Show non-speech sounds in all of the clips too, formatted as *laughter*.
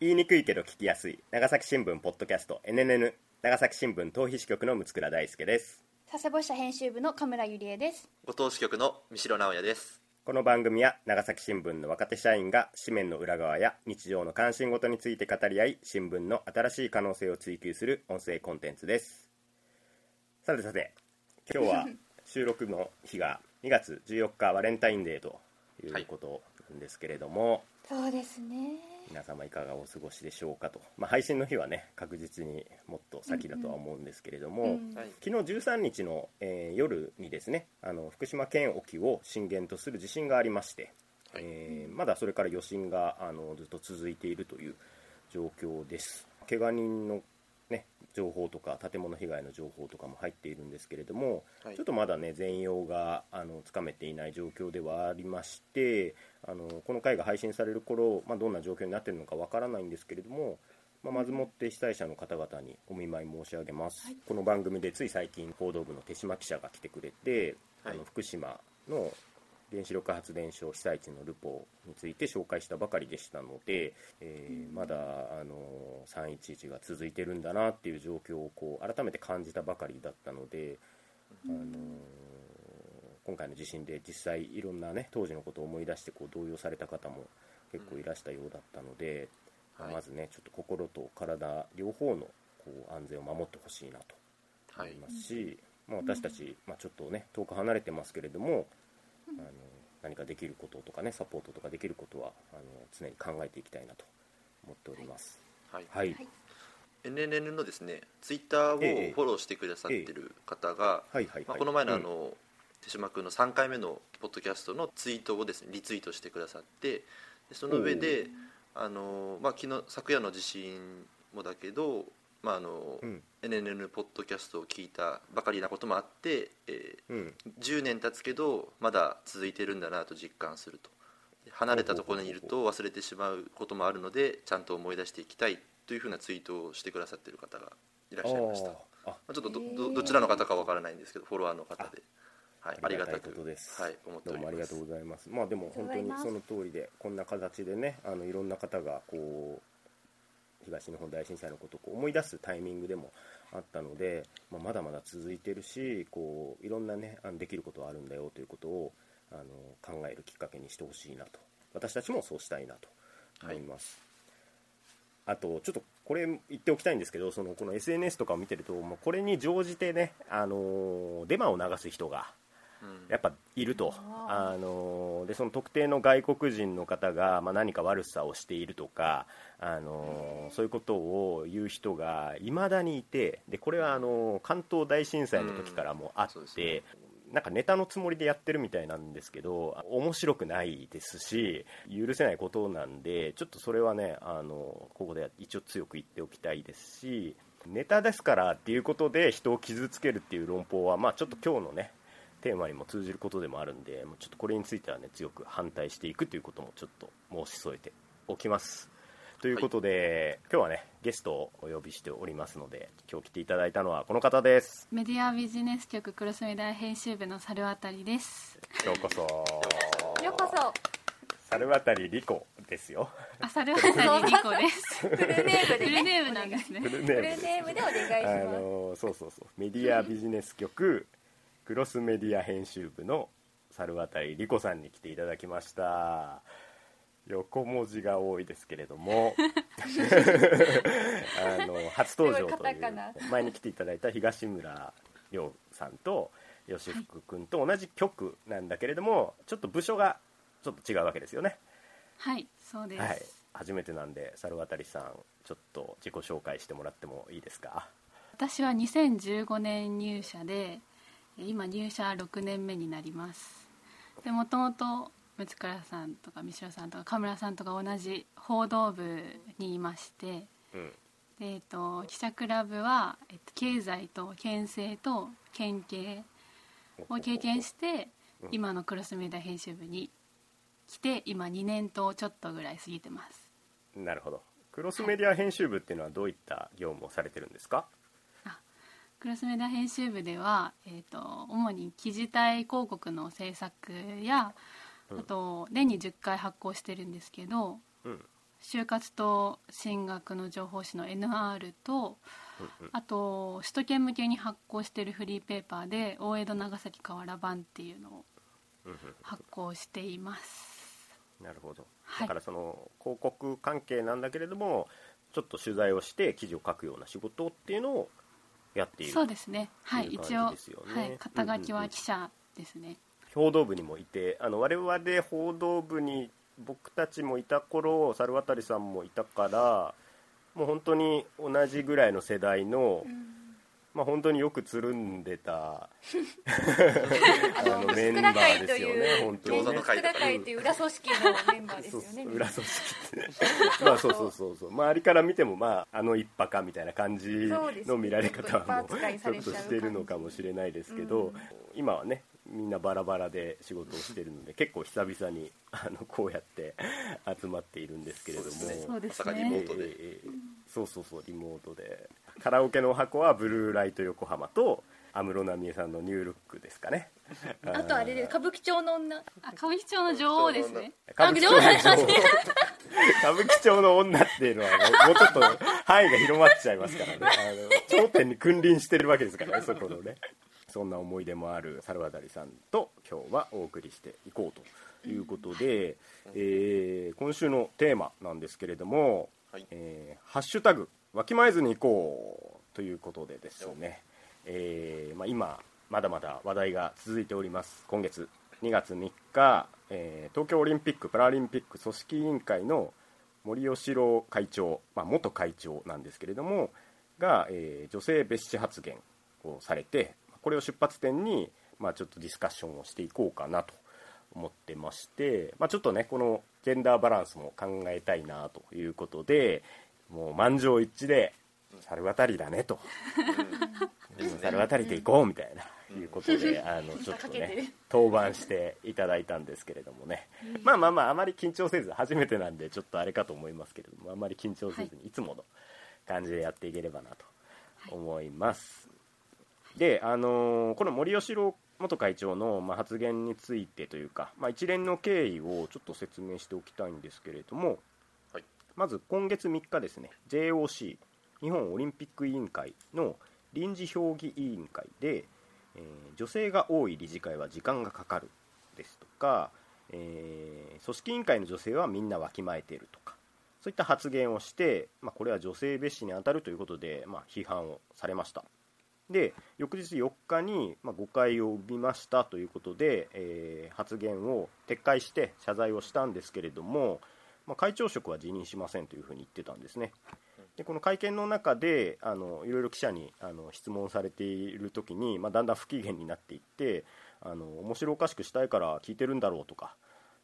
言いにくいけど聞きやすい。長崎新聞ポッドキャスト NNN 長崎新聞逃避支局の六倉大輔です。佐世保支社編集部の神村ゆりえです。ご当支局の三代直也です。この番組は長崎新聞の若手社員が紙面の裏側や日常の関心事について語り合い新聞の新しい可能性を追求する音声コンテンツです。さてさて今日は *laughs* 収録の日が2月14日バレンタインデーということなんですけれども、そうですね皆様いかがお過ごしでしょうかと、まあ、配信の日はね確実にもっと先だとは思うんですけれども、うんうん。はい。昨日13日の、えー夜にですねあの福島県沖を震源とする地震がありまして、はい。えーまだそれから余震があのずっと続いているという状況です。怪我人の、ね、情報とか建物被害の情報とかも入っているんですけれども、はい。ちょっとまだね全容があのつかめていない状況ではありましてあのこの回が配信される頃、まあ、どんな状況になっているのかわからないんですけれども、まあ、まずもって被災者の方々にお見舞い申し上げます、はい。この番組でつい最近報道部の手島記者が来てくれて、はい。あの福島の原子力発電所被災地のルポについて紹介したばかりでしたので、えーまだあの311が続いてるんだなっていう状況をこう改めて感じたばかりだったので、あの今回の地震で実際いろんなね当時のことを思い出してこう動揺された方も結構いらしたようだったので、うん。はい。まずねちょっと心と体両方のこう安全を守ってほしいなとはい思いますし、まあ、私たち、まあ、ちょっとね遠く離れてますけれども、あの何かできることとかねサポートとかできることはあの常に考えていきたいなと思っております。はい。はい、はい。NNN のですねツイッターをフえ。えォローしてくださってる方が、はいはいはい。まあ、この前のあうん。の、手島君の3回目のポッドキャストのツイートをですねリツイートしてくださってでその上であの、まあ、昨日昨夜の地震もだけど、まああのうん。NNN ポッドキャストを聞いたばかりなこともあって、えーうん。10年経つけどまだ続いてるんだなと実感すると。離れたところにいると忘れてしまうこともあるのでちゃんと思い出していきたいというふうなツイートをしてくださってる方がいらっしゃいました。まあー。ああちょっとどどどちらの方かわからないんですけどフォロワーの方で、はい、あありがたいことです。はい、思ってどうおります。もありがとうございます。まあでも本当にその通りでこんな形でねあのいろんな方がこう東日本大震災のことをこう思い出すタイミングでもあったので、まあ、まだまだ続いてるしこういろんなねあのできることはあるんだよということをあの考えるきっかけにしてほしいなと私たちもそうしたいなと思います。あとちょっとこれ言っておきたいんですけどそのこの SNS とかを見てると、まあ、これに乗じてね、あのデマを流す人がうんやっぱいると。ああのでその特定の外国人の方が、まあ、何か悪さをしているとかあのそういうことを言う人がいまだにいてでこれはあの関東大震災の時からもあっうん。そうですて、なんかネタのつもりでやってるみたいなんですけど面白くないですし許せないことなんでちょっとそれはねあのここで一応強く言っておきたいですしネタですからっていうことで人を傷つけるっていう論法は、まあ、ちょっと今日のねテーマにも通じることでもあるんでもうちょっとこれについてはね強く反対していくということもちょっと申し添えておきます。ということで、今日はねゲストをお呼びしておりますので今日来ていただいたのはこの方です。メディアビジネス局クロスメディア編集部の猿渡です。ようこそ。ようこそ。猿渡理子ですよ。あ、猿渡理子です。フルネームでフルねネームなんですね。フ。ルネフルームです。ネームでお願いしあます。のそうそうそう。メディアビジネス局クロスメディア編集部の猿渡理子さんに来ていただきました。横文字が多いですけれども。*laughs* あの初登場といいう前に来ていただいた東村亮さんと吉福君と同じ局なんだけれどもちょっと部署がちょっと違うわけですよね。はい、そうです。はい。初めてなんで猿渡さんちょっと自己紹介してもらってもいいですか？私は2015年入社で、え今入社6年目になります。で、もともと六倉さんとか三代さんとか神村さんとか同じ報道部にいまして、うん。でえっと記者クラブは、えっと、経済と県政と県警を経験してうん。今のクロスメディア編集部に来て今2年とちょっとぐらい過ぎてます。なるほど。クロスメディア編集部っていうのはどういった業務をされてるんですか？クロスメディア編集部では、えー、と主に記事体広告の制作やうん。あと年に10回発行してるんですけどうん。就活と進学の情報誌の NR とあと首都圏向けに発行しているフリーペーパーで大江戸長崎河原版っていうのを発行しています。なるほど、はい。だからその広告関係なんだけれどもちょっと取材をして記事を書くような仕事っていうのをやっている。そうですね。はい一応、はい、肩書きは記者ですね、報道部にもいてあの我々報道部に僕たちもいた頃猿渡さんもいたからもう本当に同じぐらいの世代の、まあ、本当によくつるんでた *laughs* あのメンバーですよね本当に。ね会福田会という裏組織のメンバーですそうよねそう裏組織って。まあそうそうそうそう。周りから見てもまああの一派かみたいな感じの見られ方はもうちょっとしてるのかもしれないですけど、うん。今はねみんなバラバラで仕事をしてるので結構久々にあのこうやって集まっているんですけれども。そうリね。モートで。そうそうそうリモートで。カラオケの箱はブルーライト横浜と安室奈美恵さんのニュールックですかね。あとあれで歌舞伎町の女。あ歌舞伎町の女王ですね。歌舞伎町の女。王歌舞伎町の女っていうのはもうもうちょっと範囲が広まっちゃいますからね。あの頂点に君臨してるわけですからねそこのねそんな思い出もある猿渡さんと今日はお送りしていこうということで、えー今週のテーマなんですけれどもはい。えーハッシュタグわきまえずに行こうということでですね、えーまあ、今まだまだ話題が続いております。今月2月3日、えー東京オリンピック・パラリンピック組織委員会の森喜朗会長、まあ、元会長なんですけれどもが、えー女性蔑視発言をされてこれを出発点に、まあ、ちょっとディスカッションをしていこうかなと思ってまして、まあ、ちょっとねこのジェンダーバランスも考えたいなということでもう満場一致で猿渡りだねと、ですね猿渡りで行こうみたいな、いうことであのちょっとね登板していただいたんですけれどもね、まあまあまああまり緊張せず初めてなんでちょっとあれかと思いますけれどもあまり緊張せずにい。つもの感じでやっていければなと思います、であのーこの森喜朗元会長の、まあ、発言についてというか、まあ、一連の経緯をちょっと説明しておきたいんですけれども、はい。まず今月3日ですね JOC 日本オリンピック委員会の臨時評議委員会で、えー女性が多い理事会は時間がかかるですとか、えー組織委員会の女性はみんなわきまえているとかそういった発言をして、まあ、これは女性蔑視に当たるということで、まあ、批判をされましたで翌日4日に、まあ、誤解を生みましたということで、えー発言を撤回して謝罪をしたんですけれども、まあ、会長職は辞任しませんというふうに言ってたんですね。でこの会見の中であのいろいろ記者にあの質問されている時に、まあ、だんだん不機嫌になっていってあの面白おかしくしたいから聞いてるんだろうとか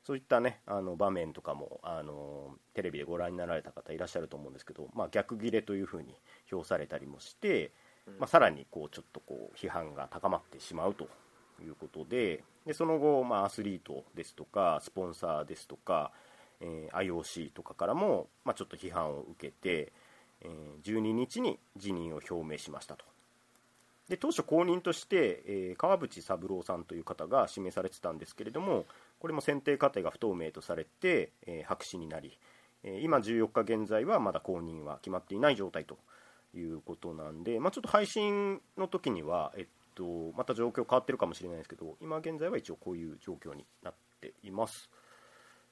そういったねあの場面とかもあのテレビでご覧になられた方いらっしゃると思うんですけど、まあ、逆ギレというふうに評されたりもして、まあ、さらにこうちょっとこう批判が高まってしまうということででその後、まあ、アスリートですとかスポンサーですとか、えー IOC とかからも、まあ、ちょっと批判を受けて、えー12日に辞任を表明しましたと。で当初後任として、えー川淵三郎さんという方が指名されてたんですけれどもこれも選定過程が不透明とされて、えー白紙になり、えー今14日現在はまだ後任は決まっていない状態ということなんで、まあ、ちょっと配信の時には、えっと、また状況変わってるかもしれないですけど今現在は一応こういう状況になっています。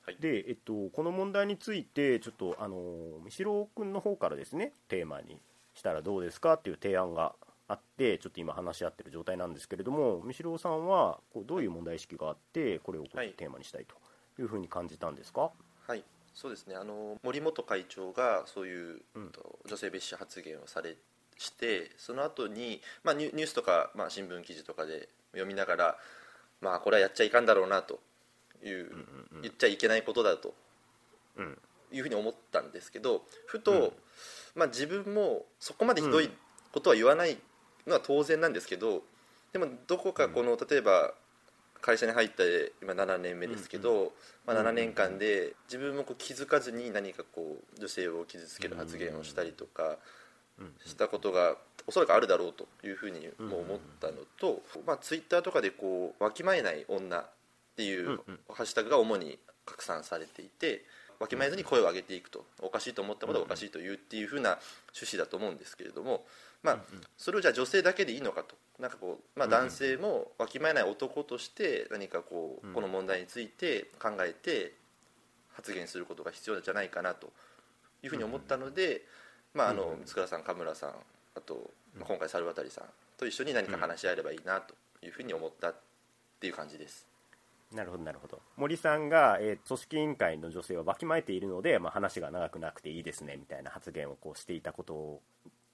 はい。で、えっと、この問題についてちょっとあの三代君の方からですねテーマにしたらどうですかっていう提案があってちょっと今話し合ってる状態なんですけれども三代さんはこうどういう問題意識があってこれをこテーマにしたいというふうに感じたんですか、はいそうですね。あの森本会長がそういう、うん。と女性蔑視発言をされしてその後にまあニュニュースとか、まあ、新聞記事とかで読みながらまあこれはやっちゃいかんだろうなという、言っちゃいけないことだとうん。いうふうに思ったんですけどふと、うん。まあ、自分もそこまでひどいことは言わないのは当然なんですけどでもどこかこの、例えば会社に入って今7年目ですけど、まあ、7年間で自分もこう気づかずに何かこう女性を傷つける発言をしたりとかしたことがおそらくあるだろうというふうにも思ったのと、まあ、ツイッターとかでこう「わきまえない女」っていうハッシュタグが主に拡散されていてわきまえずに声を上げていくと。おかしいと思ったことはおかしいと言うっていうふうな趣旨だと思うんですけれども、まあ、それをじゃあ女性だけでいいのかと。なんかこう、まあ、男性もわきまえない男として何かこうこの問題について考えて発言することが必要じゃないかなと。いうふうに思ったので、まあ、あの三倉さん神村さんあと、まあ、今回猿渡さんと一緒に何か話し合えればいいなというふうに思ったっていう感じです。なるほどなるほど。森さんが、えー組織委員会の女性はわきまえているので、まあ、話が長くなくていいですねみたいな発言をこうしていたこと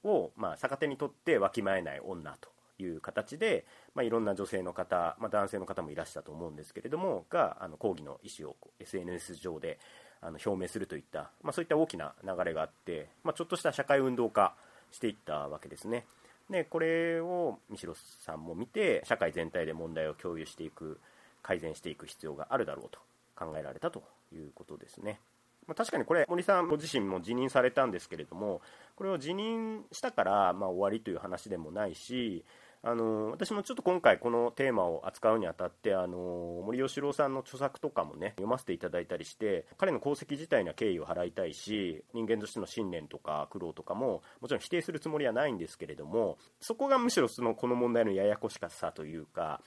を、まあ、逆手にとってわきまえない女という形で、まあ、いろんな女性の方、まあ、男性の方もいらしたと思うんですけれどもがあの抗議の意思を SNS 上であの表明するといった、まあ、そういった大きな流れがあって、まあ、ちょっとした社会運動化していったわけですね。でこれを三代さんも見て社会全体で問題を共有していく改善していく必要があるだろうと考えられたということですね。まあ、確かにこれ森さんご自身も辞任されたんですけれどもこれを辞任したからまあ終わりという話でもないしあの私もちょっと今回このテーマを扱うにあたってあの森喜朗さんの著作とかもね読ませていただいたりして彼の功績自体には敬意を払いたいし人間としての信念とか苦労とかももちろん否定するつもりはないんですけれどもそこがむしろそのこの問題のややこしさというか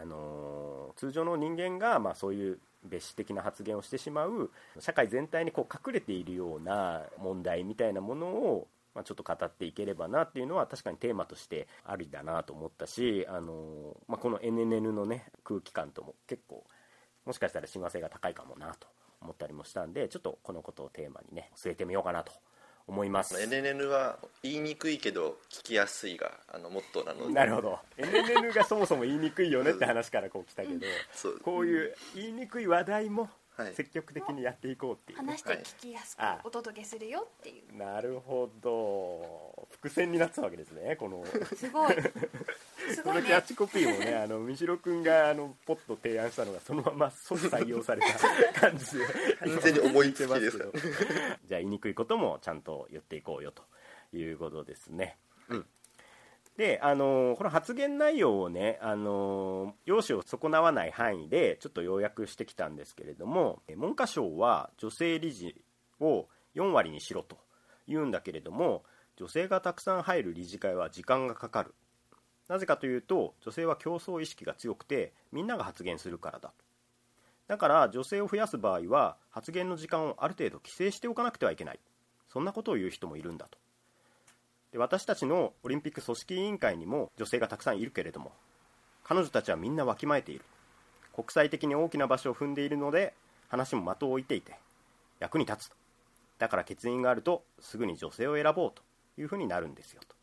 あの通常の人間が、まあ、そういう別視的な発言をしてしまう社会全体にこう隠れているような問題みたいなものを、まあ、ちょっと語っていければなっていうのは確かにテーマとしてありだなと思ったし、あのまあ、この NNN の、ね、空気感とも結構もしかしたら親和性が高いかもなと思ったりもしたんでちょっとこのことをテーマにね据えてみようかなと思います。NNN は言いにくいけど聞きやすいがあのモットーなので。なるほど。NNN がそもそも言いにくいよねって話からこう来たけどこういう言いにくい話題もはい積極的にやっていこうっていうね、話して聞きやすくはい。お届けするよっていう。なるほど。伏線になってたわけですねこの。すごい。*laughs* すごいね。このキャッチコピーもねあの三代君があのポッと提案したのがそのまま即採用された *laughs* 感じで。完全に思いつきです *laughs* じゃあ言いにくいこともちゃんと言っていこうよということですね、うんであのこの発言内容をねあの容姿を損なわない範囲でちょっと要約してきたんですけれども文科省は女性理事を4割にしろと言うんだけれども女性がたくさん入る理事会は時間がかかる。なぜかというと女性は競争意識が強くてみんなが発言するからだ。だから女性を増やす場合は発言の時間をある程度規制しておかなくてはいけない。そんなことを言う人もいるんだと。で私たちのオリンピック組織委員会にも女性がたくさんいるけれども彼女たちはみんなわきまえている。国際的に大きな場所を踏んでいるので話も的を置いていて役に立つと。だから欠員があるとすぐに女性を選ぼうと。いうふうになるんですよと。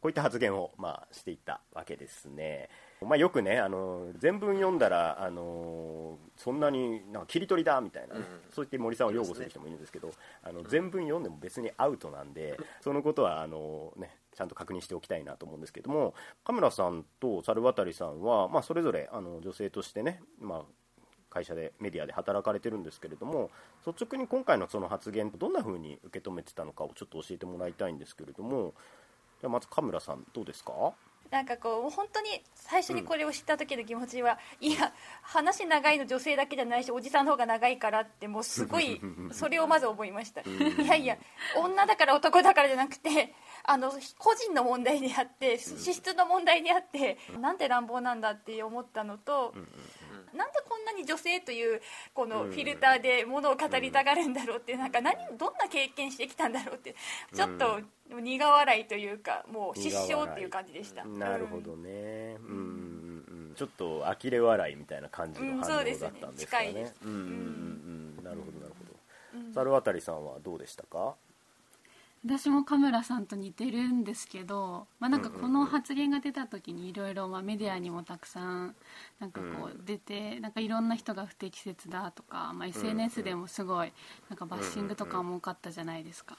こういった発言を、まあ、していったわけですね、まあ、よくねあの全文読んだらあのそんなになんか切り取りだみたいなね、うん。そう言って森さんを擁護する人もいるんですけどあの全文読んでも別にアウトなんでそのことはあの、ね、ちゃんと確認しておきたいなと思うんですけどもカメラさんと猿渡さんは、まあ、それぞれあの女性としてね、まあ、会社でメディアで働かれてるんですけれども率直に今回のその発言どんな風に受け止めてたのかをちょっと教えてもらいたいんですけれどもじゃあまずカメラさんどうですか？なんかこう本当に最初にこれを知った時の気持ちは、いや話長いの女性だけじゃないしおじさんの方が長いからってもうすごいそれをまず思いました。いやいや女だから男だからじゃなくてあの個人の問題であって資質の問題であってなんて乱暴なんだって思ったのと、なんでこんなに女性というこのフィルターでものを語りたがるんだろうってなんか何どんな経験してきたんだろうってちょっと苦笑いというかもう失笑っていう感じでした。なるほどね。うん。うんうんちょっと呆れ笑いみたいな感じのうん反応だっそうですね。たんですかね,、近いです。うんうんうんうん。なるほどなるほど。猿渡さんはどうでしたか？私もカムラさんと似てるんですけど、まあ、なんかこの発言が出た時にいろいろまあメディアにもたくさんなんかこう出てなんかいろんな人が不適切だとか、まあ、SNS でもすごいなんかバッシングとかも多かったじゃないですか。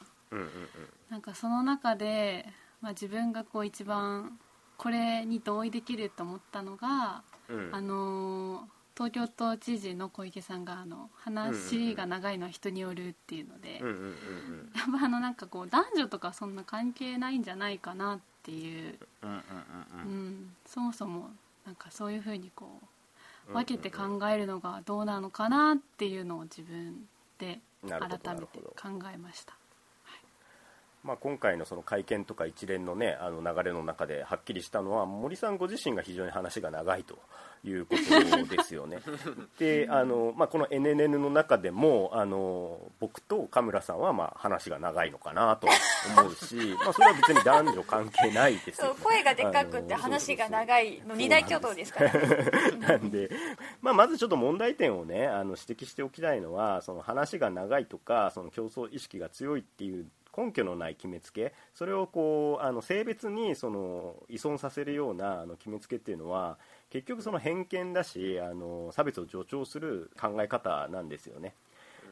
なんかその中で、まあ、自分がこう一番これに同意できると思ったのが、うん。あのー東京都知事の小池さんがあの話が長いのは人によるっていうので、うんうんうんやっぱあのなんかこう男女とかそんな関係ないんじゃないかなっていう、うんうんうんうん、そもそもなんかそういうふうにこう分けて考えるのがどうなのかなっていうのを自分てなるほど改めて考えましたまあ、今回のその会見とか一連の,、ね、あの流れの中ではっきりしたのは森さんご自身が非常に話が長いということですよね。*laughs* であの、まあ、この NNN の中でもあの僕と神村さんはまあ話が長いのかなと思うし *laughs* まあそれは別に男女関係ないですよ、そう声がでかくて話が長いの二大巨頭ですから *laughs* なんで、まあ、まずちょっと問題点をねあの指摘しておきたいのはその話が長いとかその競争意識が強いっていう根拠のない決めつけそれをこうあの性別にその依存させるようなあの決めつけっていうのは結局その偏見だしあの差別を助長する考え方なんですよね。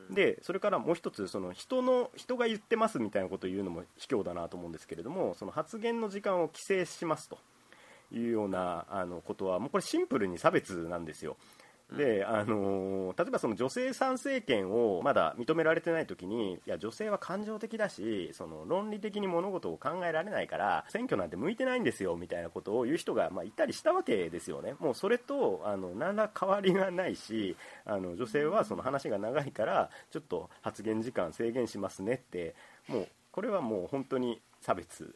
でそれからもう一つその人の人が言ってますみたいなことを言うのも卑怯だなと思うんですけれどもその発言の時間を規制しますというようなあのことはもうこれシンプルに差別なんですよ。であのー例えばその女性参政権をまだ認められてない時にいや女性は感情的だしその論理的に物事を考えられないから選挙なんて向いてないんですよみたいなことを言う人が、まあ、いたりしたわけですよね。もうそれとあの何ら変わりがないしあの女性はその話が長いからちょっと発言時間制限しますねってもうこれはもう本当に差別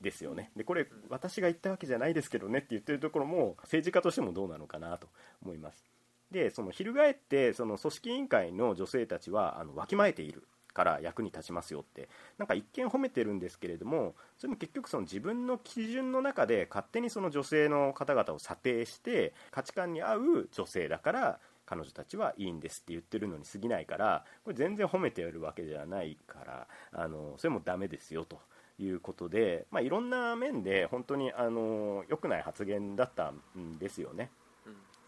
ですよね。でこれ私が言ったわけじゃないですけどねって言ってるところも政治家としてもどうなのかなと思います。でその翻ってその組織委員会の女性たちはあのわきまえているから役に立ちますよってなんか一見褒めてるんですけれどもそれも結局その自分の基準の中で勝手にその女性の方々を査定して価値観に合う女性だから彼女たちはいいんですって言ってるのに過ぎないからこれ全然褒めてるわけじゃないからあのそれもダメですよということで、まあ、いろんな面で本当にあの良くない発言だったんですよね。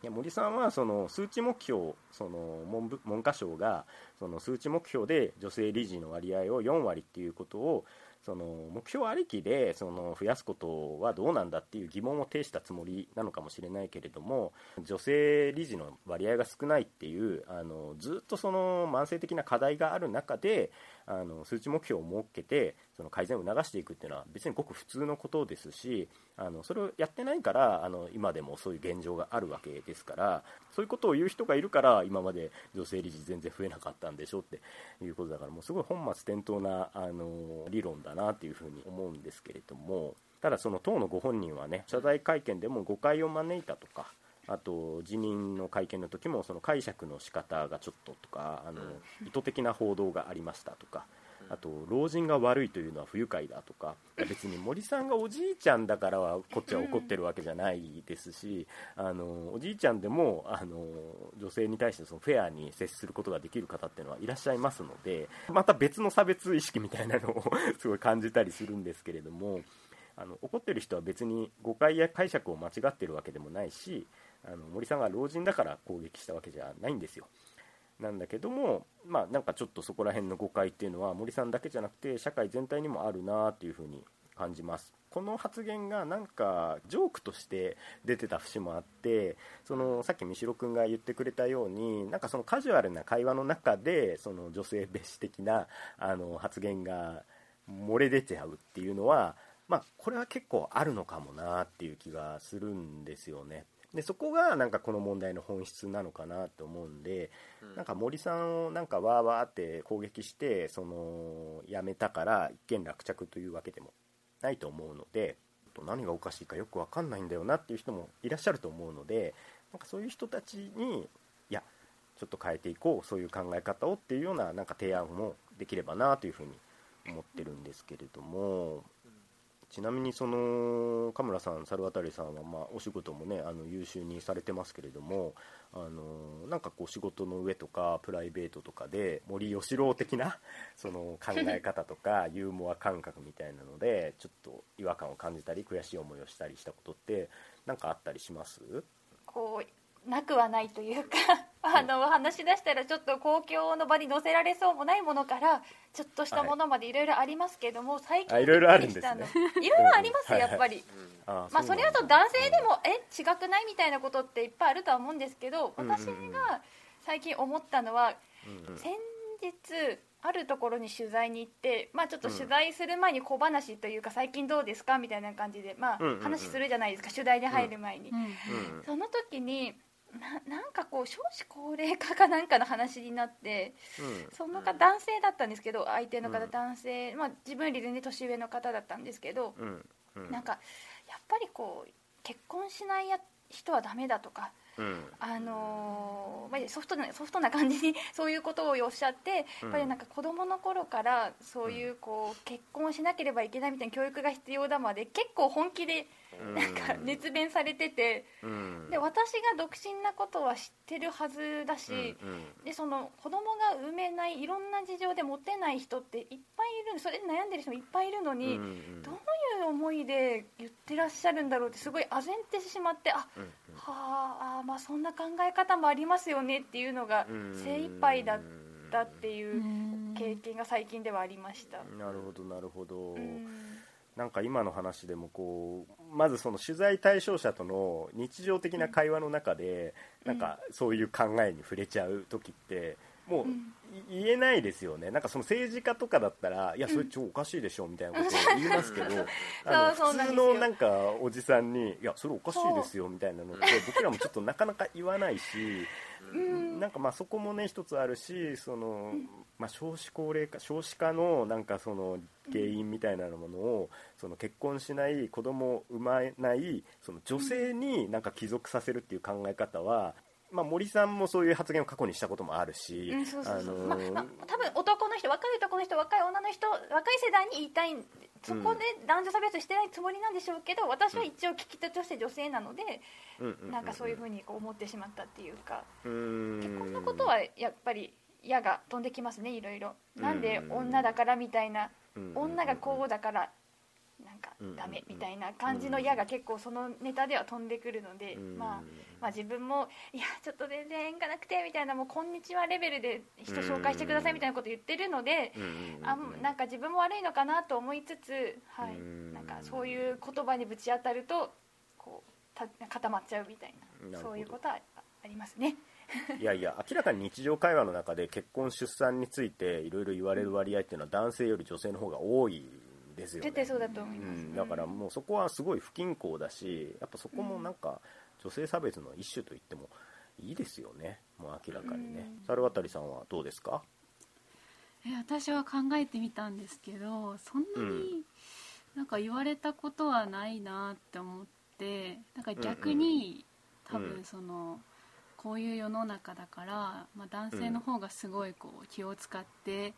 いや森さんはその数値目標その文部文科省がその数値目標で女性理事の割合を4割っていうことをその目標ありきでその増やすことはどうなんだっていう疑問を呈したつもりなのかもしれないけれども女性理事の割合が少ないっていうあのずっとその慢性的な課題がある中であの数値目標を設けてその改善を促していくっていうのは別にごく普通のことですしあのそれをやってないからあの今でもそういう現状があるわけですからそういうことを言う人がいるから今まで女性理事全然増えなかったんでしょっていうことだからもうすごい本末転倒なあの理論だなっていうふうに思うんですけれどもただその党のご本人はね謝罪会見でも誤解を招いたとかあと辞任の会見の時もその解釈の仕方がちょっととかあの意図的な報道がありましたとかあと老人が悪いというのは不愉快だとか別に森さんがおじいちゃんだからはこっちは怒ってるわけじゃないですしあのおじいちゃんでもあの女性に対してそのフェアに接することができる方っていうのはいらっしゃいますのでまた別の差別意識みたいなのを *laughs* すごい感じたりするんですけれどもあの怒ってる人は別に誤解や解釈を間違ってるわけでもないしあの森さんが老人だから攻撃したわけじゃないんですよ。なんだけども、まあ、なんかちょっとそこら辺の誤解っていうのは森さんだけじゃなくて社会全体にもあるなっていうふうに感じますこの発言がなんかジョークとして出てた節もあってそのさっき三代君が言ってくれたようになんかそのカジュアルな会話の中でその女性蔑視的なあの発言が漏れ出ちゃうっていうのは、まあ、これは結構あるのかもなっていう気がするんですよね。でそこがなんかこの問題の本質なのかなと思うんで、なんか森さんをなんかわーわーって攻撃してその辞めたから一件落着というわけでもないと思うので何がおかしいかよく分かんないんだよなっていう人もいらっしゃると思うのでなんかそういう人たちにいやちょっと変えていこうそういう考え方をっていうようななんか提案もできればなというふうに思ってるんですけれども。ちなみにその神村さん、猿渡さんはまあお仕事もねあの優秀にされてますけれどもあのなんかこう仕事の上とかプライベートとかで森喜朗的な *laughs* その考え方とか *laughs* ユーモア感覚みたいなのでちょっと違和感を感じたり悔しい思いをしたりしたことって何かあったりします？こうなくはないというかあの話し出したらちょっと公共の場に載せられそうもないものからちょっとしたものまでいろいろありますけども、最近あいろいろあるんですね。いろいろありますうんやっぱり、あまあそれだと男性でもえ違くないみたいなことっていっぱいあるとは思うんですけど私が最近思ったのは先日あるところに取材に行って、まあ、ちょっと取材する前に小話というか最近どうですかみたいな感じで、まあ話するじゃないですか取材に入る前に、その時にななんかこう少子高齢化かなんかの話になってその方男性だったんですけど相手の方うん。男性、まあ、自分より全然年上の方だったんですけど、うん。うん。なんかやっぱりこう結婚しないや人はダメだとか、うん。あのーまあ、ソフトなソフトな感じに *laughs* そういうことをおっしゃってやっぱりなんか子供の頃からそういうこう結婚をしなければいけないみたいな教育が必要だまで結構本気でなんか熱弁されててうん。で私が独身なことは知ってるはずだし、うんでその子供が産めないいろんな事情でモテない人っていっぱいいるそれで悩んでる人もいっぱいいるのに、うんうんどういう思いで言ってらっしゃるんだろうってすごい唖然ってしまってあ、うんうんはあまあそんな考え方もありますよねっていうのがうん。精一杯だったっていう経験が最近ではありました。なるほどなるほど、うん。なんか今の話でもこうまずその取材対象者との日常的な会話の中で、なんかそういう考えに触れちゃう時ってもう言えないですよね。なんかその政治家とかだったらいやそれ超おかしいでしょみたいなことを言いますけど *laughs* あの普通のなんかおじさんにいやそれおかしいですよみたいなのって僕らもちょっとなかなか言わないしうん。なんかまあそこもね一つあるしその、まあ、少子高齢化少子化のなんかその原因みたいなものをその結婚しない子供を産まないその女性になんか帰属させるっていう考え方は、まあ、森さんもそういう発言を過去にしたこともあるし、多分男の人若い男の人若い女の人若い世代に言いたいそこで男女差別してないつもりなんでしょうけど私は一応聞き手として女性なので、うん。なんかそういうふうにこう思ってしまったっていうか、うん。結婚のことはやっぱり矢が飛んできますねいろいろ。なんで女だからみたいなうん。女がこうだからなんかダメみたいな感じの矢が結構そのネタでは飛んでくるので、うん。まあ、まあ自分もいやちょっと全然縁がなくてみたいなもうこんにちはレベルで人紹介してくださいみたいなこと言ってるので、あなんか自分も悪いのかなと思いつつ、はいうんなんかそういう言葉にぶち当たるとこうた固まっちゃうみたいなそういうことはありますね。*laughs* いやいや明らかに日常会話の中で結婚出産についていろいろ言われる割合っていうのは男性より女性の方が多いですよね。絶対そうだと思います、うん、だからもうそこはすごい不均衡だしやっぱそこもなんか女性差別の一種と言ってもいいですよね。もう明らかにね。うん。猿渡さんはどうですか？え私は考えてみたんですけどそんなになんか言われたことはないなって思ってなんか逆に、多うん分そのこういう世の中だから、まあ、男性の方がすごいこう気を使って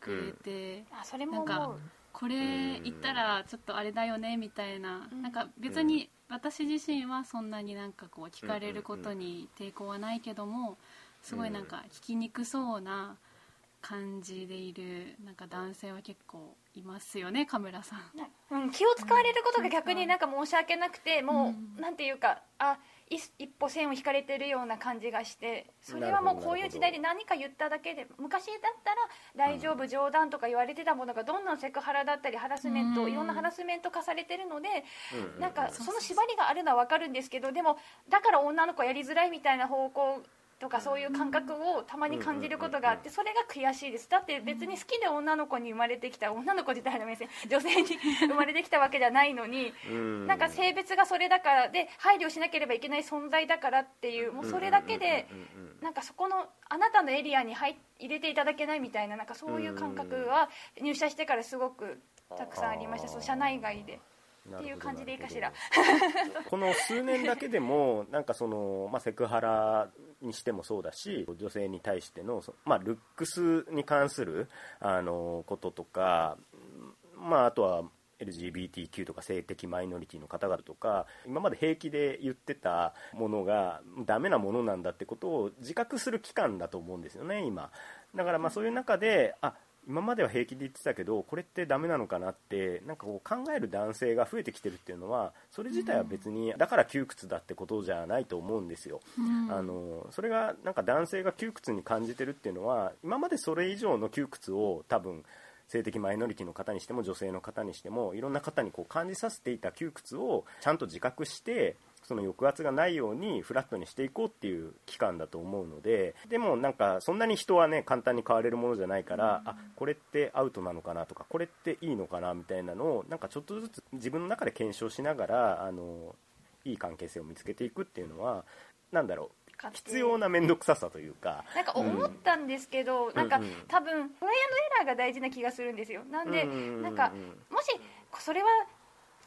くれて、あそれなんかうこれ言ったらちょっとあれだよねみたいな、うん。なんか別に私自身はそんなになんかこう聞かれることに抵抗はないけどもすごいなんか聞きにくそうな感じでいるなんか男性は結構いますよねカメラさん。うん、気を使われることが逆になんか申し訳なくてもう、うん。なんていうかあい一歩線を引かれてるような感じがしてそれはもうこういう時代で何か言っただけで昔だったら大丈夫冗談とか言われてたものがどんどんセクハラだったりハラスメント、うん。いろんなハラスメント化されてるので、なんかその縛りがあるのは分かるんですけどでもだから女の子やりづらいみたいな方向とかそういう感覚をたまに感じることがあってそれが悔しいです。だって別に好きで女の子に生まれてきた女の子自体の目線 *laughs* 女性に生まれてきたわけじゃないのにうん。なんか性別がそれだからで配慮しなければいけない存在だからっていうもうそれだけでなんかそこのあなたのエリアに入入れていただけないみたいななんかそういう感覚は入社してからすごくたくさんありました。そう社内外で。っていう感じでいいかしら。この数年だけでもなんかその、まあ、セクハラにしてもそうだし女性に対しての、そまあ、ルックスに関するあのこととか、まあ、あとは LGBTQ とか性的マイノリティの方々とか今まで平気で言ってたものがダメなものなんだってことを自覚する期間だと思うんですよね今。だからまあそういう中であ今までは平気で言ってたけどこれってダメなのかなってなんかこう考える男性が増えてきてるっていうのはそれ自体は別にだから窮屈だってことじゃないと思うんですよ、うん。あのそれがなんか男性が窮屈に感じてるっていうのは今までそれ以上の窮屈を多分性的マイノリティの方にしても女性の方にしてもいろんな方にこう感じさせていた窮屈をちゃんと自覚してその抑圧がないようにフラットにしていこうっていう期間だと思うのででもなんかそんなに人はね簡単に変われるものじゃないから、あこれってアウトなのかなとかこれっていいのかなみたいなのをなんかちょっとずつ自分の中で検証しながらあのいい関係性を見つけていくっていうのはなんだろう必要な面倒くささというか。なんか思ったんですけど、なんかうんうん。多分トライアンドエラーが大事な気がするんですよ。なんで、うんうんうんうん。なんかもしそれは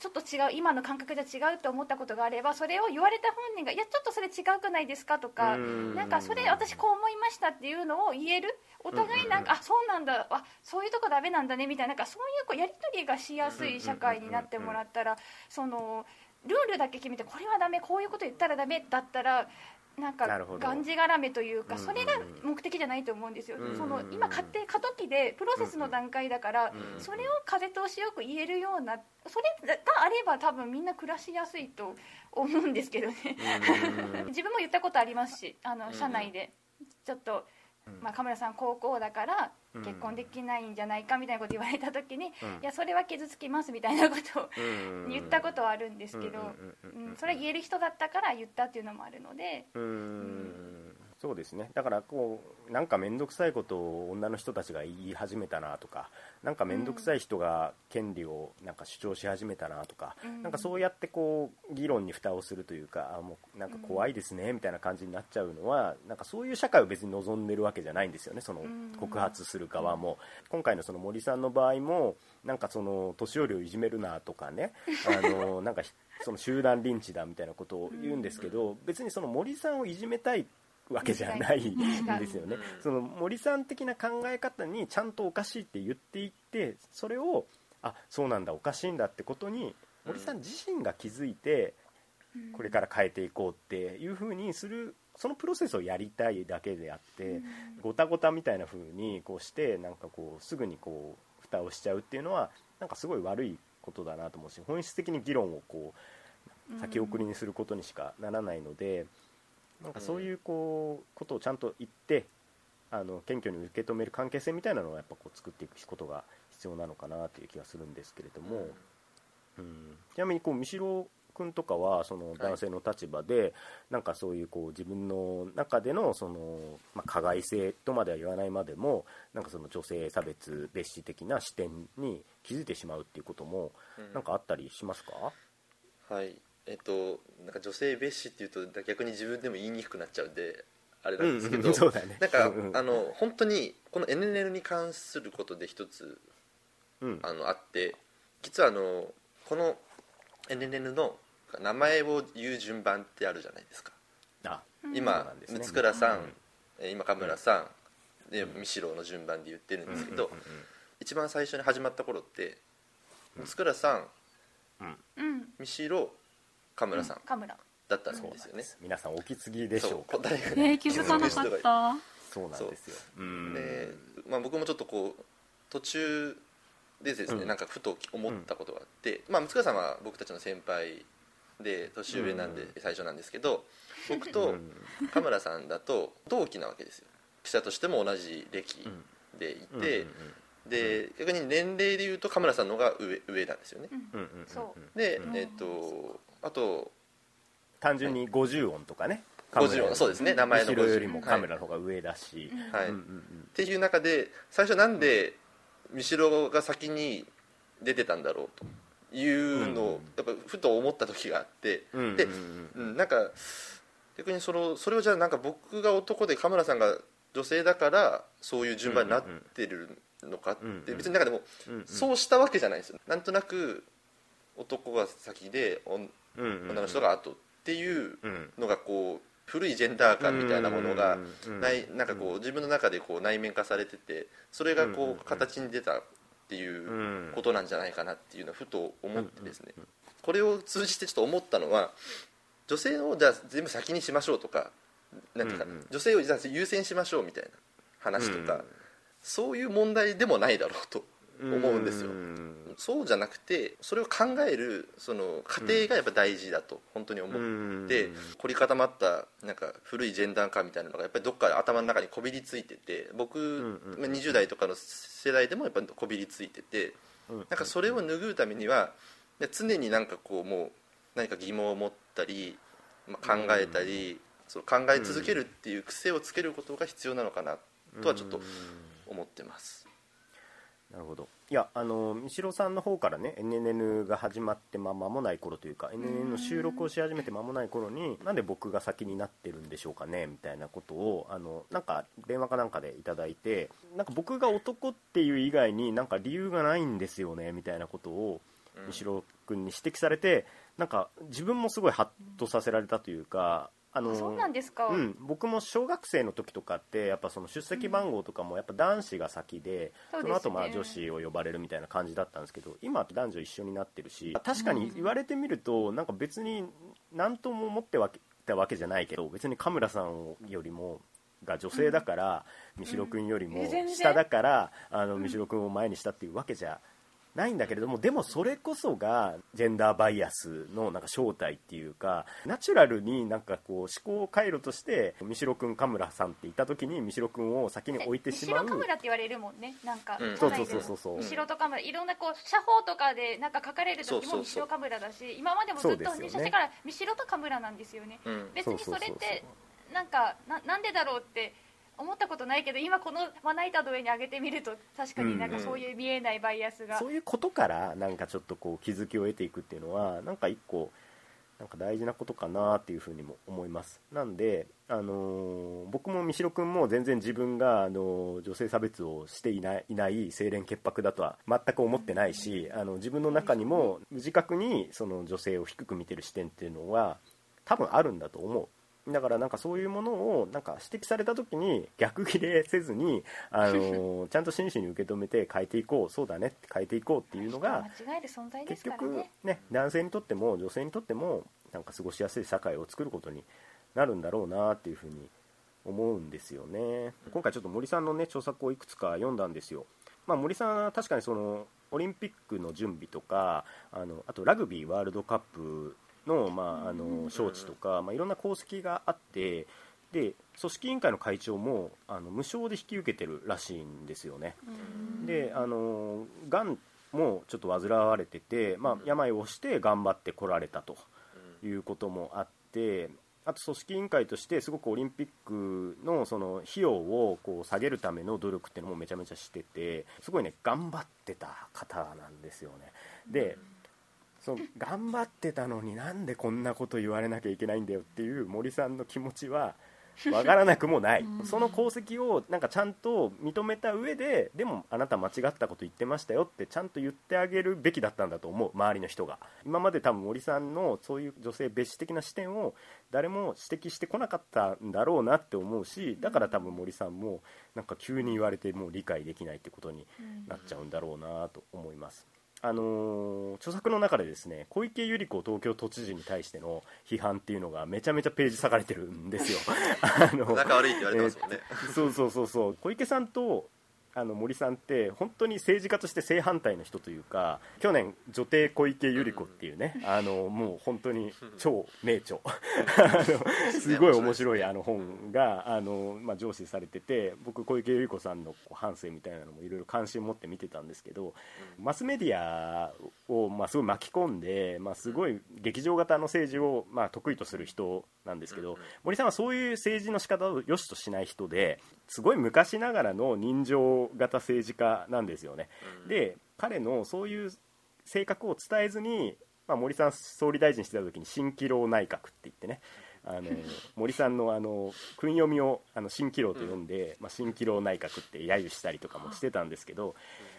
ちょっと違う今の感覚じゃ違うと思ったことがあればそれを言われた本人が「いやちょっとそれ違うくないですか?」とかうん。なんかそれ私こう思いましたっていうのを言える。お互いなんか、あそうなんだ。あそういうとこダメなんだねみたいななんかそういうこうやり取りがしやすい社会になってもらったらそのルールだけ決めてこれはダメこういうこと言ったらダメだったらなんかがんじがらめというかうんうんそれが目的じゃないと思うんですよ。うんうん。その今過程過渡期でプロセスの段階だからうんうんそれを風通しよく言えるようなそれがあれば多分みんな暮らしやすいと思うんですけどね。*laughs* 自分も言ったことありますしあの社内で。ちょっと、まあ、カメラさん高校だからうん。結婚できないんじゃないかみたいなこと言われた時に、うん。いやそれは傷つきますみたいなことをうん言ったことはあるんですけど、うんそれは言える人だったから言ったっていうのもあるので。うーんそうですね。だからこうなんか面倒くさいことを女の人たちが言い始めたなとかなんか面倒くさい人が権利をなんか主張し始めたなとか、うん。なんかそうやってこう議論に蓋をするというかあもうなんか怖いですねみたいな感じになっちゃうのはなんかそういう社会を別に望んでるわけじゃないんですよねそのん。告発する側も。今回のその森さんの場合もなんかその年寄りをいじめるなとかねあの *laughs* なんかひその集団リンチだみたいなことを言うんですけど別にその森さんをいじめたいわけじゃないん。ですよね。その森さん的な考え方にちゃんとおかしいって言っていってそれをあそうなんだおかしいんだってことに森さん自身が気づいてこれから変えていこうっていうふうにするそのプロセスをやりたいだけであってごたごたみたいな風にこうしてなんかこうすぐにこう蓋をしちゃうっていうのはなんかすごい悪いことだなと思うし本質的に議論をこう先送りにすることにしかならないのでなんかそういうこうことをちゃんと言ってあの謙虚に受け止める関係性みたいなのをやっぱこう作っていくことが必要なのかなという気がするんですけれども、うん。ちなみにこう三代君とかはその男性の立場で、なんかそういうこう自分の中でのその、まあ、加害性とまでは言わないまでもなんかその女性差別蔑視的な視点に気づいてしまうっていうこともうん。なんかあったりしますか、はいえっとなんか女性蔑視っていうと逆に自分でも言いにくくなっちゃうんであれなんですけど、うんうんそうだね。なんか、うんうん。あの本当にこの NNL に関することで一つうん。あのあって実はあのこの NNN の名前を言う順番ってあるじゃないですか。今なんですね。六倉さん、うん。えー今神村さん、で三代の順番で言ってるんですけど、うんうんうん一番最初に始まった頃って六倉さんうん。三代神村さん。カムラ。だったんそうです。よね皆さんお気づきでしょうか。そう誰がえー、気づかなかった。そうなんですよ。う。ん。で、まあ、僕もちょっとこう途中でですね、うん。なんかふと思ったことがあって、まあ、六倉さんは僕たちの先輩で年上なんでうん。最初なんですけど、僕うとん神村さんだと同期なわけですよ。記者としても同じ歴でいて、で逆に年齢でいうと神村さんの方が上上なんですよね。で、うん。えっとあと単純に50音とかね。50音そうですね。名前の後ろよりも50カメラの方が上だし、はい、っていう中で最初なんで三代が先に出てたんだろうというのをやっぱふと思った時があって、うんうんでうんなんか逆にそのそれをじゃあなんか僕が男でカメラさんが女性だからそういう順番になってるのかって、うんうん別になんかでもそうしたわけじゃないですよ。なんとなく男が先で女の人が後っていううんのがこう古いジェンダー感みたいなものがうん。ないなんかこう自分の中でこう内面化されててそれがこう形に出たっていううん。ことなんじゃないかなっていうのをふと思ってですね。これを通じてちょっと思ったのは女性をじゃあ全部先にしましょうとかなんていうか女性をじゃあ優先しましょうみたいな話とうん。かそういう問題でもないだろうと思うんですよ。うん。そうじゃなくてそれを考えるその過程がやっぱ大事だと本当に思ってうん。凝り固まったなんか古いジェンダー感みたいなのがやっぱりどっか頭の中にこびりついてて僕、んうんまあ20代とかの世代でもやっぱりこびりついててうん。なんかそれを拭うためには常になんかこうもう何か疑問を持ったり、まあ、考えたり、その考え続けるっていう癖をつけることが必要なのかなとはちょっと思ってます。なるほど。いやあの三代さんの方からね NNN が始まってまあ間もない頃というか NNN の収録をし始めて間もない頃になんで僕が先になってるんでしょうかねみたいなことをあのなんか電話かなんかでいただいてなんか僕が男っていう以外になんか理由がないんですよねみたいなことをうん。三代君に指摘されてなんか自分もすごいハッとさせられたというかあのあそうなんですか、うん、僕も小学生の時とかってやっぱその出席番号とかもやっぱ男子が先で、そうですね。その後まあ女子を呼ばれるみたいな感じだったんですけど今は男女一緒になってるし確かに言われてみるとなんか別に何とも思ってわけたわけじゃないけど別にカムラさんよりもが女性だから、三代君よりも下だから、あの三代君を前にしたっていうわけじゃないんだけれどもでもそれこそがジェンダーバイアスのなんか正体っていうかナチュラルになんかこう思考回路として三代君カムラさんっていた時に三代君を先に置いてしまう。後ろカムラって言われるもんね。なんか、うん。そうそうそうそうそう。後ろとカムラいろんなこう写法とかでなんか書かれる時もそうそうそう後ろカムラだし今までもずっと入社してから後ろとカムラなんですよね。うん別にそれってなんかななんでだろうって思ったことないけど今このまな板の上に上げてみると確かになんかそういう見えないバイアスが、そういうことからなんかちょっとこう気づきを得ていくっていうのはなんか一個なんか大事なことかなっていうふうにも思います。なんで、あのー僕も三代君も全然自分が、あのー女性差別をしていないいない清廉潔白だとは全く思ってないしあの自分の中にも無自覚にその女性を低く見てる視点っていうのは多分あるんだと思うだからなんかそういうものをなんか指摘された時に逆ギレせずに、あのー *laughs* ちゃんと真摯に受け止めて変えていこうそうだねって変えていこうっていうのが結局ね男性にとっても女性にとってもなんか過ごしやすい社会を作ることになるんだろうなっていうふうに思うんですよね。今回ちょっと森さんのね著作をいくつか読んだんですよ。まあ、森さんは確かにそのオリンピックの準備とかあのあとラグビーワールドカップの,、まあ、あの招致とか、まあ、いろんな功績があってで組織委員会の会長もあの無償で引き受けてるらしいんですよね。であのがんもちょっと患われてて、まあ、病をして頑張ってこられたということもあってあと組織委員会としてすごくオリンピックのその費用をこう下げるための努力っていうのもめちゃめちゃしててすごいね頑張ってた方なんですよね。でその頑張ってたのになんでこんなこと言われなきゃいけないんだよっていう森さんの気持ちはわからなくもない。その功績をなんかちゃんと認めた上ででもあなた間違ったこと言ってましたよってちゃんと言ってあげるべきだったんだと思う周りの人が。今まで多分森さんのそういう女性蔑視的な視点を誰も指摘してこなかったんだろうなって思うしだから多分森さんもなんか急に言われてもう理解できないってことになっちゃうんだろうなと思いますあのー著作の中でですね小池百合子東京都知事に対しての批判っていうのがめちゃめちゃページ割かれてるんですよ。*laughs* あの仲悪いって言われてますもんね、そうそうそうそう。小池さんとあの森さんって本当に政治家として正反対の人というか去年女帝小池百合子っていうね、あのもう本当に超名著。*laughs* すごい面白いあの本があの、まあ、上司されてて僕小池百合子さんの半生みたいなのもいろいろ関心持って見てたんですけどマスメディアを、まあ、すごい巻き込んで、まあ、すごい劇場型の政治を、まあ、得意とする人なんですけど、森さんはそういう政治の仕方を良しとしない人ですごい昔ながらの人情型政治家なんですよね。で彼のそういう性格を伝えずに、まあ、森さん総理大臣してた時に蜃気楼内閣って言ってね。あの *laughs* 森さんのあの訓読みをあの蜃気楼と呼んで、まあ、蜃気楼内閣って揶揄したりとかもしてたんですけど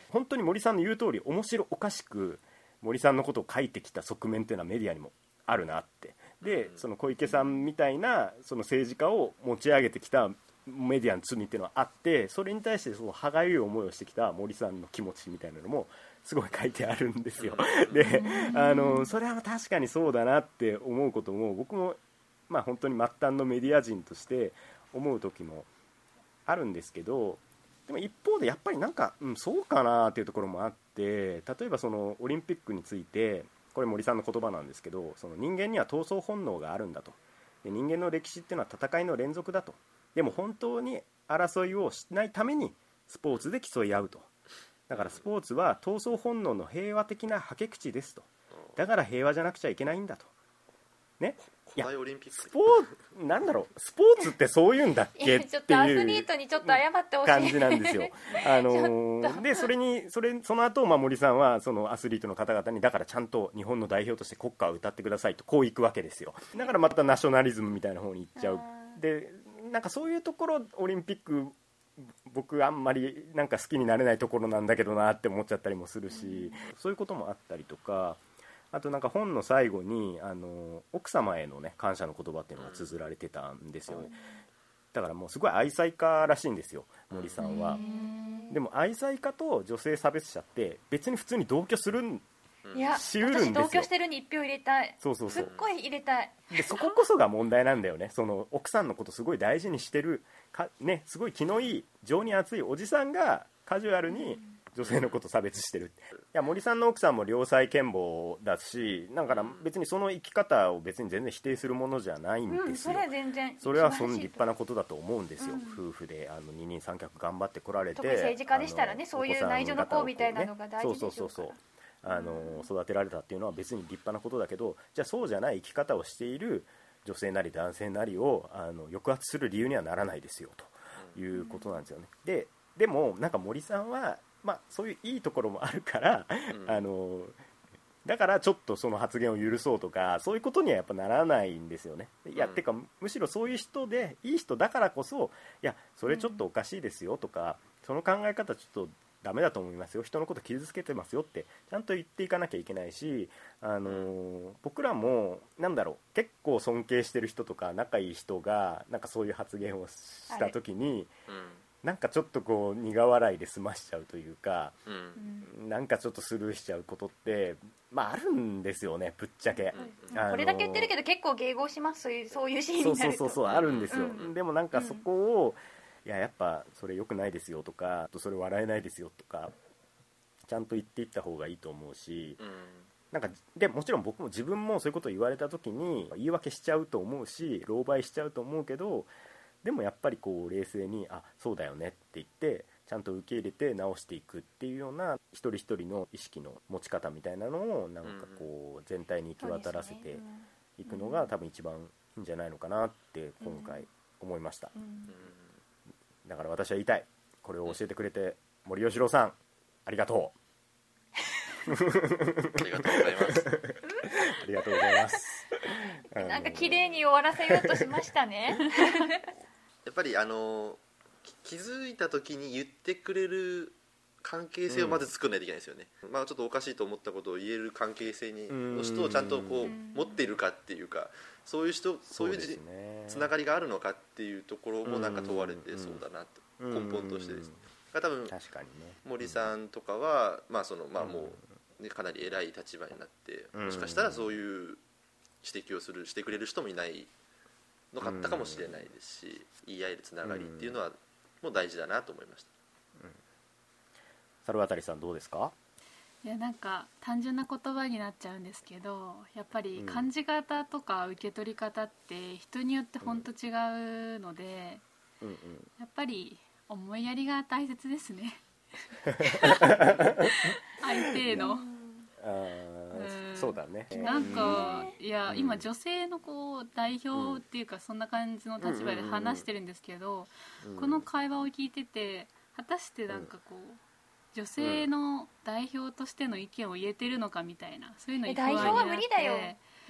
本当に森さんの言う通り面白おかしく森さんのことを書いてきた側面っていうのはメディアにもあるなって。でその小池さんみたいなその政治家を持ち上げてきたメディアの罪っていうのはあってそれに対してその歯がゆい思いをしてきた森さんの気持ちみたいなのもすごい書いてあるんですよ。*laughs* であのそれは確かにそうだなって思うことも僕もまあ本当に末端のメディア人として思う時もあるんですけどでも一方でやっぱりなんか、うん、そうかなっていうところもあって例えばそのオリンピックについてこれ森さんの言葉なんですけどその人間には闘争本能があるんだと。で人間の歴史っていうのは戦いの連続だとでも本当に争いをしないためにスポーツで競い合うと。だからスポーツは闘争本能の平和的なはけ口ですと。だから平和じゃなくちゃいけないんだと。ね？古代オリンピック。スポーなんだろう。スポーツってそういうんだっいけってや *laughs* ちょっとアスリいうートにちょっと謝ってほしい。感じなんですよ。あのちーでそれにそれその後、まあ森さんはそのアスリートの方々にだからちゃんと日本の代表として国歌を歌ってくださいとこういくわけですよ。だからまたナショナリズムみたいな方に行っちゃう。でなんかそういうところオリンピック僕あんまりなんか好きになれないところなんだけどなって思っちゃったりもするし、そういうこともあったりとか。あとなんか本の最後にあの奥様へのね感謝の言葉っていうのが綴られてたんですよね、だからもうすごい愛妻家らしいんですよ森さんはでも愛妻家と女性差別者って別に普通に同居するんいやしうるんですよ。私同居してるに一票入れたい。そうそうそう。すっごい入れたい。でそここそが問題なんだよね。*laughs* その奥さんのことすごい大事にしてるか、ね、すごい気のいい情に熱いおじさんがカジュアルに女性のこと差別してる。いや森さんの奥さんも良妻賢母だしだから別にその生き方を別に全然否定するものじゃないんですよ、うんそれは全然それはその立派なことだと思うんですよ、うん。夫婦であの二人三脚頑張ってこられて特に政治家でしたらねあのそういう内助の功みたいなのが大事でしょうから。そうそうそうそうあの育てられたっていうのは別に立派なことだけどじゃあそうじゃない生き方をしている女性なり男性なりをあの抑圧する理由にはならないですよということなんですよね。ででもなんか森さんは、まあ、そういういいところもあるから、うん。あのだからちょっとその発言を許そうとかそういうことにはやっぱならないんですよね。いや、うん。てかむしろそういう人でいい人だからこそいやそれちょっとおかしいですよとか、その考え方ちょっとダメだと思いますよ。人のこと傷つけてますよってちゃんと言っていかなきゃいけないし、あのー僕らもなんだろう結構尊敬してる人とか仲いい人がなんかそういう発言をした時になんかちょっとこう苦笑いで済ましちゃうというかうん。うんなんかちょっとスルーしちゃうことって、まあ、あるんですよねぶっちゃけ、うんあのーこれだけ言ってるけど結構迎合しますそういうそういうシーンになると。そうそうそうあるんですよ、うんでもなんかそこを、いややっぱそれ良くないですよとかあとそれ笑えないですよとかちゃんと言っていった方がいいと思うしうん。なんかでもちろん僕も自分もそういうことを言われた時に言い訳しちゃうと思うし狼狽しちゃうと思うけどでもやっぱりこう冷静にあそうだよねって言ってちゃんと受け入れて直していくっていうような一人一人の意識の持ち方みたいなのをなんかこう全体に行き渡らせていくのが多分一番いいんじゃないのかなって今回思いました。うん。うんだから私は言い。たいこれを教えてくれて森喜朗さんありがとう。ありがとうございます。ありがとうございます。*laughs* なんか綺麗に終わらせようとしましたね。*laughs* やっぱりあのき気づいた時に言ってくれる関係性をまず作らないといけないですよね、まあちょっとおかしいと思ったことを言える関係性にうん。の人をちゃんとこううん。持っているかっていうかそういう人そういうねつながりがあるのかっていうところもなんか問われてそうだなと根本としてですね。多分確かにね。森さんとかはまあそのまあもうねかなり偉い立場になってうんもしかしたらそういう指摘をするしてくれる人もいないのかったかもしれないですし言い合えるつながりっていうのはもう大事だなと思いました。猿渡さんどうですか？いやなんか単純な言葉になっちゃうんですけどやっぱり感じ方とか受け取り方って人によって本当違うので、うんうん。やっぱり思いやりが大切ですね。*laughs* 相手へのうん。そうだね。なんかいや、うん。今女性のこう代表っていうかそんな感じの立場で話してるんですけど、うん。この会話を聞いてて果たしてなんかこう女性の代表としての意見を言えてるのかみたいなそういうのに不安になってえ代表は無理だよ。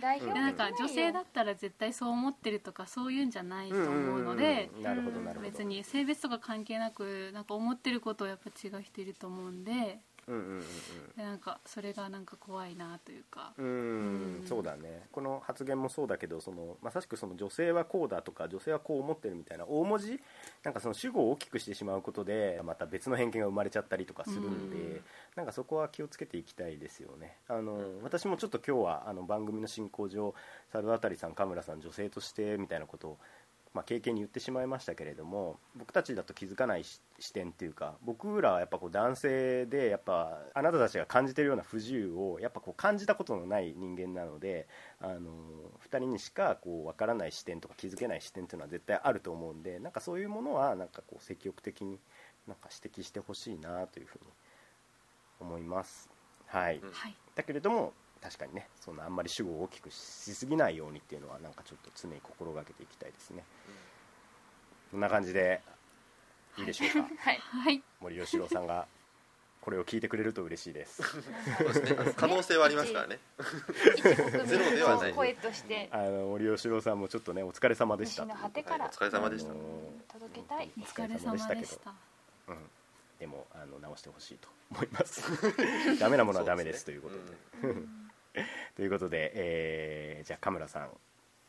代なんか女性だったら絶対そう思ってるとかそういうんじゃないと思うのでんんん。なるほどなるほど。別に性別とか関係なくなんか思ってることをやっぱ違う人いると思うんでうんうんうんでなんかそれがなんか怖いなというか。うんうん。うん。そうだね。この発言もそうだけどそのまさしくその女性はこうだとか女性はこう思ってるみたいな大文字なんかその主語を大きくしてしまうことでまた別の偏見が生まれちゃったりとかするんで、うん。なんかそこは気をつけていきたいですよね。あの私もちょっと今日はあの番組の進行上猿渡さん、神村さん女性としてみたいなことをまあ、経験に言ってしまいましたけれども僕たちだと気づかないし視点っていうか僕らはやっぱこう男性でやっぱあなたたちが感じてるような不自由をやっぱこう感じたことのない人間なのであの2人にしかこう分からない視点とか気づけない視点っていうのは絶対あると思うんでなんかそういうものはなんかこう積極的になんか指摘してほしいなというふうに思います。はい、うん。はい。だけれども確かにねそんなあんまり主語を大きくしすぎないようにっていうのはなんかちょっと常に心がけていきたいですね、こんな感じでいいでしょうか？はい。はい。森喜朗さんがこれを聞いてくれると嬉しいです。そうですね。可能性はありますからね。ゼロではない。声として。あの森喜朗さんもちょっとねお疲れ様でした。西の果てから。はいお疲れ様でした。届けたい。お疲れ様でしたうん、でもあの直してほしいと思います。ダメなものはダメですということで、*laughs* ということで、えーじゃあカムラさん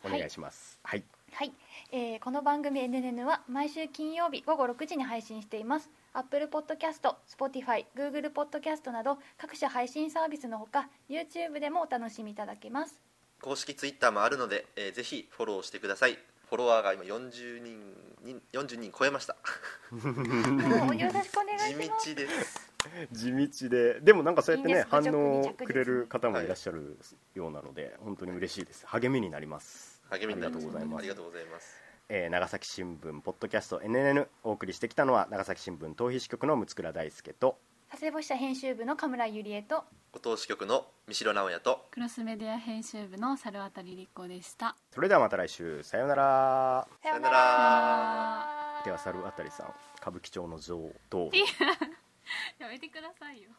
お願いします。はい、はい、えーこの番組 NNN は毎週金曜日午後6時に配信しています。Apple Podcast、Spotify、Google Podcast など各種配信サービスのほか YouTube でもお楽しみいただけます。公式ツイッターもあるので、えーぜひフォローしてください。フォロワーが今40人に40人超えました。*laughs* もうよろしくお願い地します。道です *laughs* 地道で。でもなんかそうやってね反応くれる方もいらっしゃるようなので、本当に嬉しいです。励みになります。励みになりがとうございます。ありがとうございます。えー長崎新聞ポッドキャスト NNN お送りしてきたのは長崎新聞逃避支局の六倉大輔と佐世保支社編集部の神村ゆりえとご当支局の三城直也とクロスメディア編集部の猿渡りりっ子でした。それではまた来週。さようなら。さようなさようなら。では猿渡さん歌舞伎町の像どうやめてくださいよ。